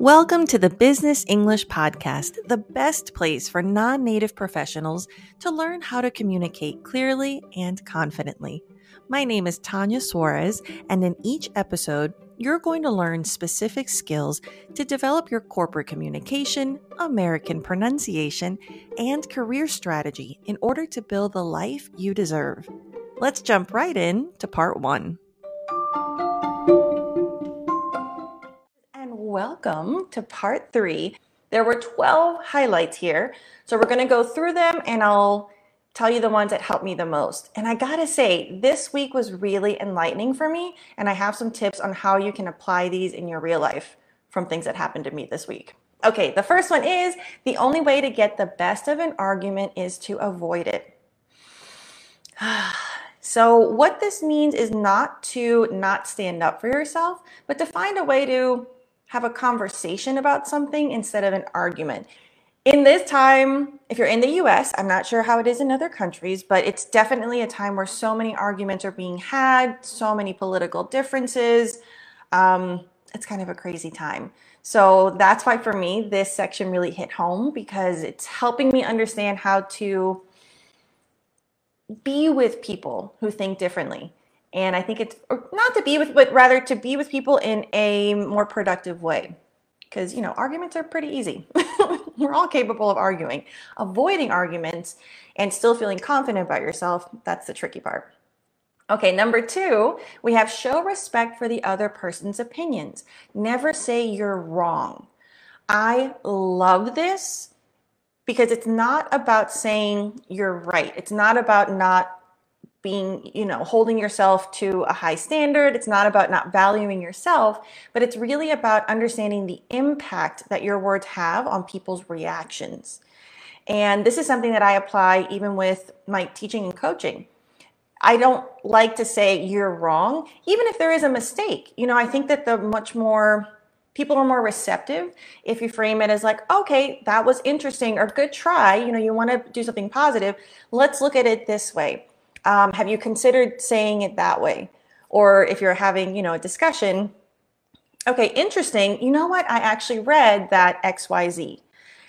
Welcome to the Business English Podcast, the best place for non native professionals to learn how to communicate clearly and confidently. My name is Tanya Suarez, and in each episode, you're going to learn specific skills to develop your corporate communication, American pronunciation, and career strategy in order to build the life you deserve. Let's jump right in to part one. Welcome to part three. There were 12 highlights here. So we're going to go through them and I'll tell you the ones that helped me the most. And I got to say, this week was really enlightening for me. And I have some tips on how you can apply these in your real life from things that happened to me this week. Okay, the first one is the only way to get the best of an argument is to avoid it. So, what this means is not to not stand up for yourself, but to find a way to have a conversation about something instead of an argument. In this time, if you're in the US, I'm not sure how it is in other countries, but it's definitely a time where so many arguments are being had, so many political differences. Um, it's kind of a crazy time. So that's why for me, this section really hit home because it's helping me understand how to be with people who think differently. And I think it's not to be with, but rather to be with people in a more productive way. Because, you know, arguments are pretty easy. We're all capable of arguing. Avoiding arguments and still feeling confident about yourself, that's the tricky part. Okay, number two, we have show respect for the other person's opinions. Never say you're wrong. I love this because it's not about saying you're right. It's not about not being, you know, holding yourself to a high standard. It's not about not valuing yourself, but it's really about understanding the impact that your words have on people's reactions. And this is something that I apply even with my teaching and coaching. I don't like to say you're wrong, even if there is a mistake. You know, I think that the much more people are more receptive if you frame it as like, okay, that was interesting or good try. You know, you want to do something positive. Let's look at it this way um, have you considered saying it that way? Or if you're having, you know, a discussion, okay, interesting. You know what? I actually read that XYZ.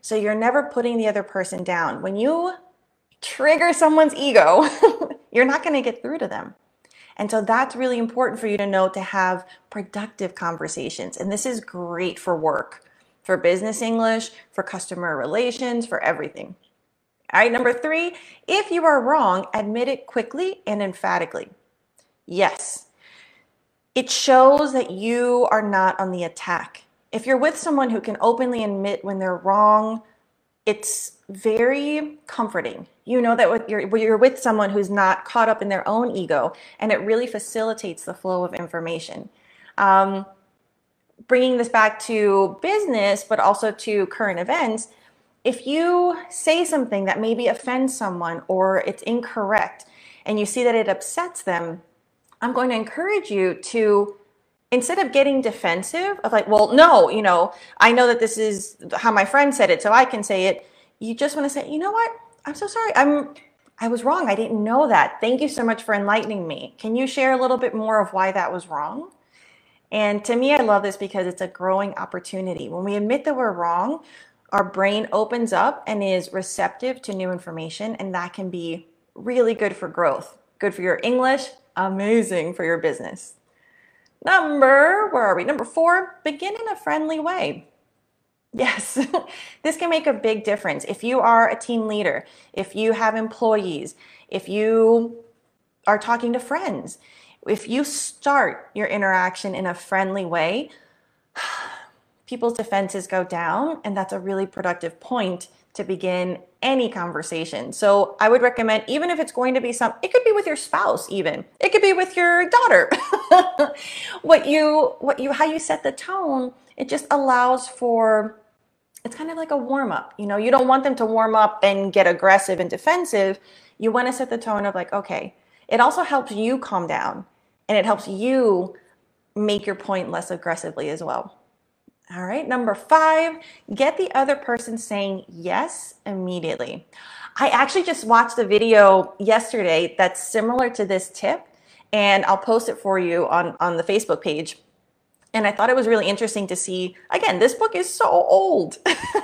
So you're never putting the other person down. When you trigger someone's ego, you're not going to get through to them. And so that's really important for you to know to have productive conversations. And this is great for work, for business English, for customer relations, for everything. All right, number three, if you are wrong, admit it quickly and emphatically. Yes, it shows that you are not on the attack. If you're with someone who can openly admit when they're wrong, it's very comforting. You know that you're, you're with someone who's not caught up in their own ego, and it really facilitates the flow of information. Um, bringing this back to business, but also to current events, if you say something that maybe offends someone or it's incorrect and you see that it upsets them, I'm going to encourage you to instead of getting defensive of like, well, no, you know, I know that this is how my friend said it, so I can say it. You just want to say, you know what? I'm so sorry. I'm I was wrong. I didn't know that. Thank you so much for enlightening me. Can you share a little bit more of why that was wrong? And to me, I love this because it's a growing opportunity. When we admit that we're wrong, our brain opens up and is receptive to new information, and that can be really good for growth. Good for your English, amazing for your business. Number, where are we? Number four, begin in a friendly way. Yes, this can make a big difference. If you are a team leader, if you have employees, if you are talking to friends, if you start your interaction in a friendly way, people's defenses go down, and that's a really productive point to begin any conversation. So I would recommend, even if it's going to be some, it could be with your spouse, even it could be with your daughter. what you, what you, how you set the tone, it just allows for. It's kind of like a warm up. You know, you don't want them to warm up and get aggressive and defensive. You want to set the tone of like, okay. It also helps you calm down, and it helps you make your point less aggressively as well. All right, number five, get the other person saying yes immediately. I actually just watched a video yesterday that's similar to this tip, and I'll post it for you on, on the Facebook page. And I thought it was really interesting to see again, this book is so old,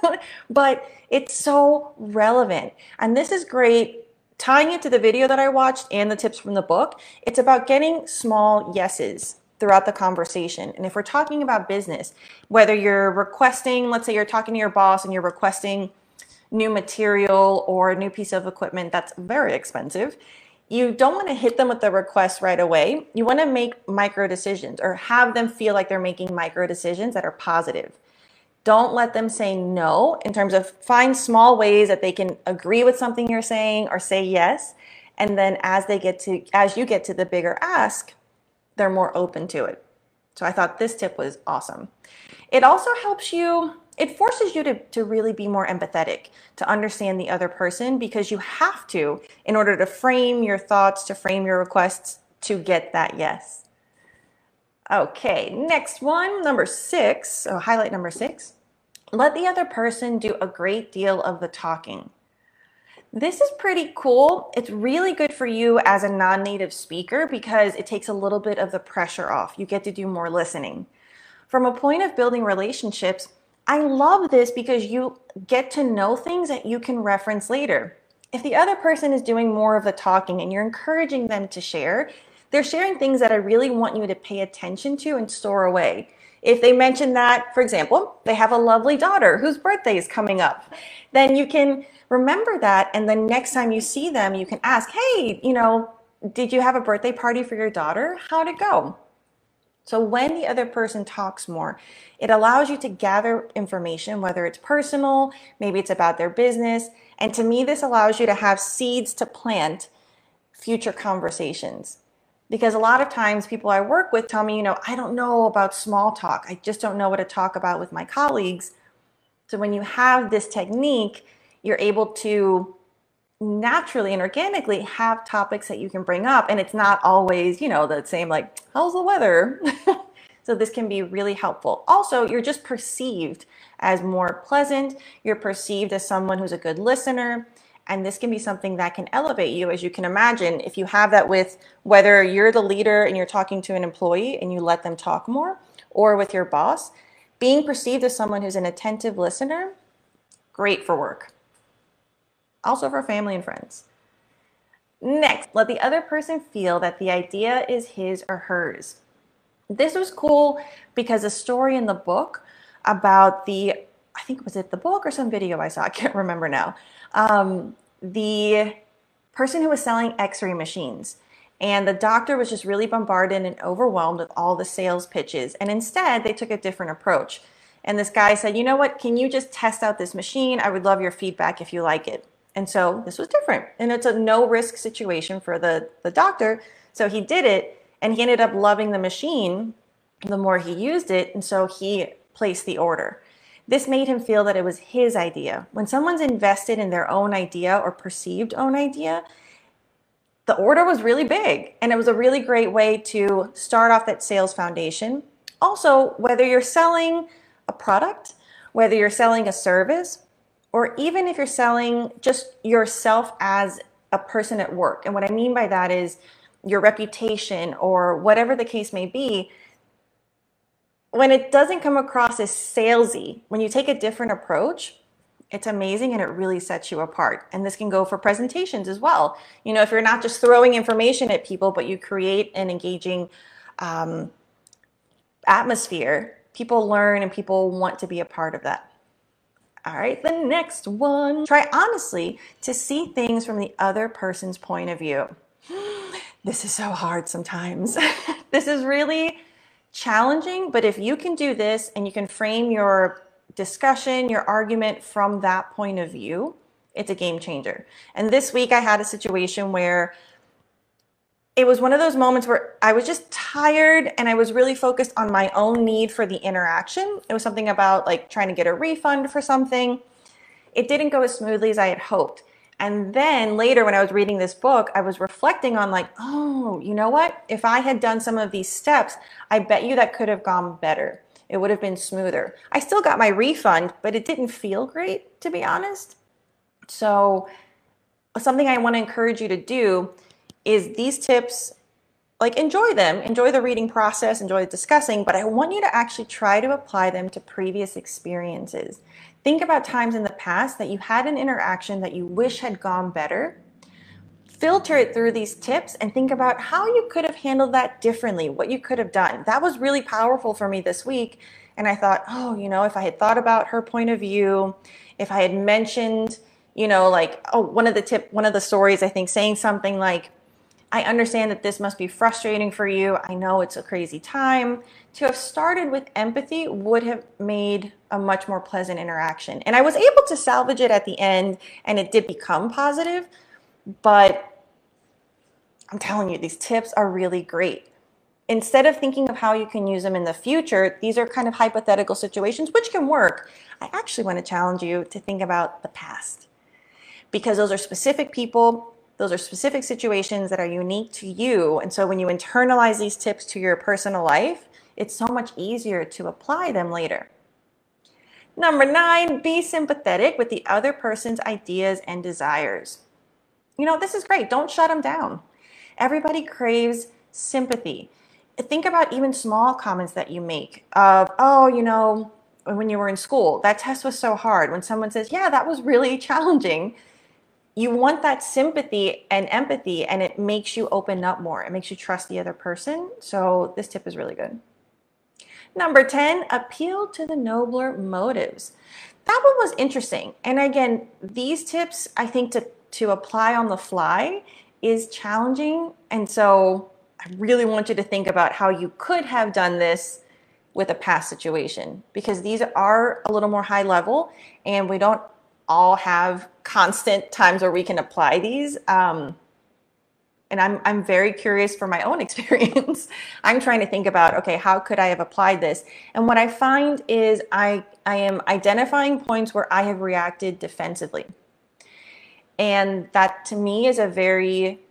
but it's so relevant. And this is great tying it to the video that I watched and the tips from the book. It's about getting small yeses throughout the conversation. And if we're talking about business, whether you're requesting, let's say you're talking to your boss and you're requesting new material or a new piece of equipment that's very expensive, you don't want to hit them with the request right away. You want to make micro decisions or have them feel like they're making micro decisions that are positive. Don't let them say no in terms of find small ways that they can agree with something you're saying or say yes. And then as they get to as you get to the bigger ask, they're more open to it. So I thought this tip was awesome. It also helps you it forces you to, to really be more empathetic, to understand the other person, because you have to in order to frame your thoughts, to frame your requests to get that yes. Okay, next one, number six, so highlight number six. Let the other person do a great deal of the talking. This is pretty cool. It's really good for you as a non native speaker because it takes a little bit of the pressure off. You get to do more listening. From a point of building relationships, I love this because you get to know things that you can reference later. If the other person is doing more of the talking and you're encouraging them to share, they're sharing things that I really want you to pay attention to and store away. If they mention that, for example, they have a lovely daughter whose birthday is coming up, then you can remember that. And the next time you see them, you can ask, hey, you know, did you have a birthday party for your daughter? How'd it go? So when the other person talks more, it allows you to gather information, whether it's personal, maybe it's about their business. And to me, this allows you to have seeds to plant future conversations. Because a lot of times people I work with tell me, you know, I don't know about small talk. I just don't know what to talk about with my colleagues. So when you have this technique, you're able to naturally and organically have topics that you can bring up and it's not always you know the same like how's the weather so this can be really helpful also you're just perceived as more pleasant you're perceived as someone who's a good listener and this can be something that can elevate you as you can imagine if you have that with whether you're the leader and you're talking to an employee and you let them talk more or with your boss being perceived as someone who's an attentive listener great for work also for family and friends. Next, let the other person feel that the idea is his or hers. This was cool because a story in the book about the, I think was it the book or some video I saw, I can't remember now. Um, the person who was selling x-ray machines and the doctor was just really bombarded and overwhelmed with all the sales pitches and instead they took a different approach and this guy said you know what can you just test out this machine i would love your feedback if you like it and so this was different. And it's a no risk situation for the, the doctor. So he did it and he ended up loving the machine the more he used it. And so he placed the order. This made him feel that it was his idea. When someone's invested in their own idea or perceived own idea, the order was really big and it was a really great way to start off that sales foundation. Also, whether you're selling a product, whether you're selling a service, or even if you're selling just yourself as a person at work. And what I mean by that is your reputation or whatever the case may be. When it doesn't come across as salesy, when you take a different approach, it's amazing and it really sets you apart. And this can go for presentations as well. You know, if you're not just throwing information at people, but you create an engaging um, atmosphere, people learn and people want to be a part of that. All right, the next one. Try honestly to see things from the other person's point of view. This is so hard sometimes. this is really challenging, but if you can do this and you can frame your discussion, your argument from that point of view, it's a game changer. And this week I had a situation where it was one of those moments where I was just tired and I was really focused on my own need for the interaction. It was something about like trying to get a refund for something. It didn't go as smoothly as I had hoped. And then later, when I was reading this book, I was reflecting on, like, oh, you know what? If I had done some of these steps, I bet you that could have gone better. It would have been smoother. I still got my refund, but it didn't feel great, to be honest. So, something I want to encourage you to do is these tips like enjoy them, enjoy the reading process, enjoy discussing, but I want you to actually try to apply them to previous experiences. Think about times in the past that you had an interaction that you wish had gone better. Filter it through these tips and think about how you could have handled that differently, what you could have done. That was really powerful for me this week. And I thought, oh, you know, if I had thought about her point of view, if I had mentioned, you know, like, oh, one of the tip, one of the stories, I think saying something like, I understand that this must be frustrating for you. I know it's a crazy time. To have started with empathy would have made a much more pleasant interaction. And I was able to salvage it at the end and it did become positive. But I'm telling you, these tips are really great. Instead of thinking of how you can use them in the future, these are kind of hypothetical situations which can work. I actually want to challenge you to think about the past because those are specific people those are specific situations that are unique to you. And so when you internalize these tips to your personal life, it's so much easier to apply them later. Number nine, be sympathetic with the other person's ideas and desires. You know, this is great. Don't shut them down. Everybody craves sympathy. Think about even small comments that you make of, oh, you know, when you were in school, that test was so hard. When someone says, yeah, that was really challenging, you want that sympathy and empathy and it makes you open up more. It makes you trust the other person. So this tip is really good. Number 10 appeal to the nobler motives. That one was interesting. And again these tips i think to to apply on the fly is challenging. And so i really want you to think about how you could have done this with a past situation because these are a little more high level and we don't all have constant times where we can apply these. Um, and I'm, I'm very curious for my own experience. I'm trying to think about, okay, how could I have applied this? And what I find is I, I am identifying points where I have reacted defensively. And that to me is a very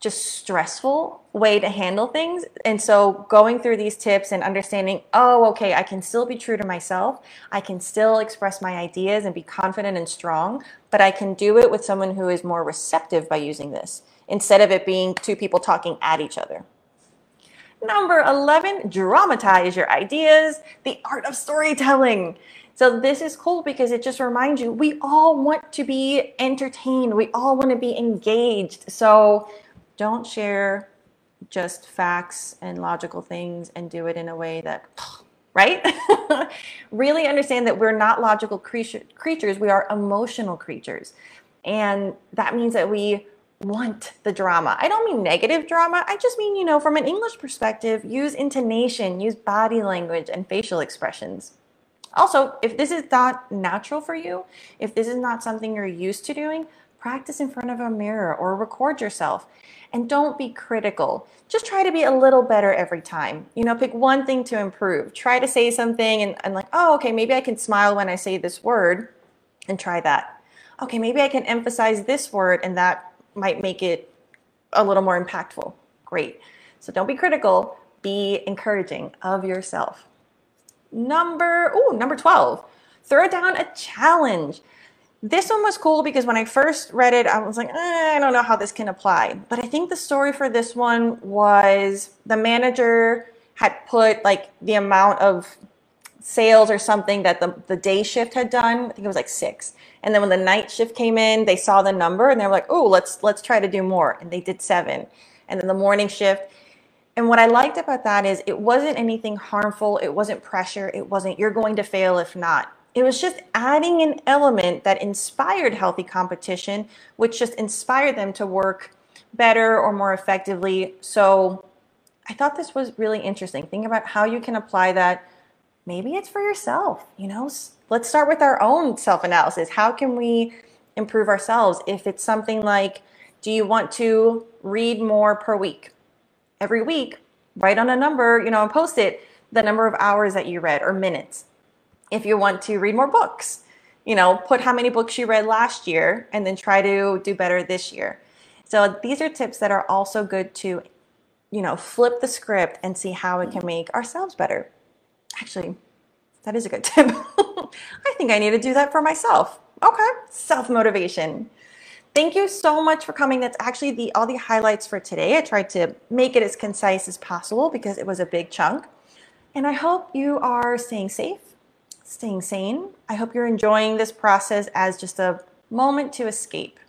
just stressful way to handle things. And so going through these tips and understanding, oh, okay, I can still be true to myself. I can still express my ideas and be confident and strong, but I can do it with someone who is more receptive by using this instead of it being two people talking at each other. Number 11, dramatize your ideas, the art of storytelling. So this is cool because it just reminds you we all want to be entertained. We all want to be engaged. So don't share just facts and logical things and do it in a way that right? Really understand that we're not logical creature, creatures we are emotional creatures. And that means that we want the drama. I don't mean negative drama i just mean you know from an english perspective use intonation use body language and facial expressions. Also if this is not natural for you if this is not something you're used to doing practice in front of a mirror or record yourself and don't be critical. Just try to be a little better every time. You know, pick one thing to improve. Try to say something and, and like, oh, okay, maybe I can smile when I say this word and try that. Okay, maybe I can emphasize this word and that might make it a little more impactful. Great. So don't be critical, be encouraging of yourself. Number, oh, number 12, throw down a challenge. This one was cool because when I first read it, I was like, eh, I don't know how this can apply. But I think the story for this one was the manager had put like the amount of sales or something that the, the day shift had done. I think it was like six. And then when the night shift came in, they saw the number and they were like, oh, let's let's try to do more. And they did seven. And then the morning shift. And what I liked about that is it wasn't anything harmful. It wasn't pressure. It wasn't you're going to fail if not it was just adding an element that inspired healthy competition, which just inspired them to work better or more effectively. So I thought this was really interesting. Think about how you can apply that. Maybe it's for yourself, you know? Let's start with our own self analysis. How can we improve ourselves? If it's something like, do you want to read more per week? Every week, write on a number, you know, and post it the number of hours that you read or minutes if you want to read more books, you know, put how many books you read last year and then try to do better this year. So these are tips that are also good to, you know, flip the script and see how it can make ourselves better. Actually, that is a good tip. I think I need to do that for myself. Okay, self motivation. Thank you so much for coming. That's actually the all the highlights for today. I tried to make it as concise as possible because it was a big chunk. And I hope you are staying safe, staying sane. I hope you're enjoying this process as just a moment to escape.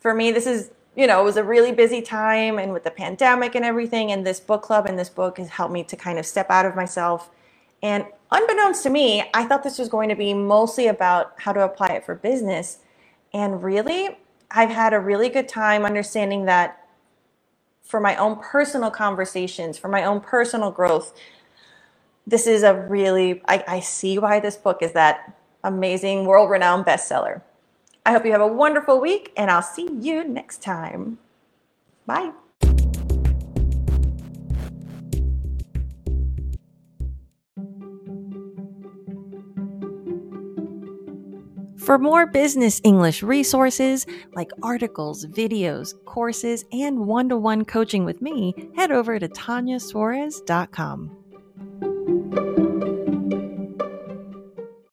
For me, this is, you know, it was a really busy time and with the pandemic and everything, and this book club and this book has helped me to kind of step out of myself. And unbeknownst to me, I thought this was going to be mostly about how to apply it for business. And really, I've had a really good time understanding that for my own personal conversations, for my own personal growth, this is a really, I, I see why this book is that amazing, world renowned bestseller. I hope you have a wonderful week, and I'll see you next time. Bye. For more business English resources like articles, videos, courses, and one to one coaching with me, head over to TanyaSuarez.com. Thank you.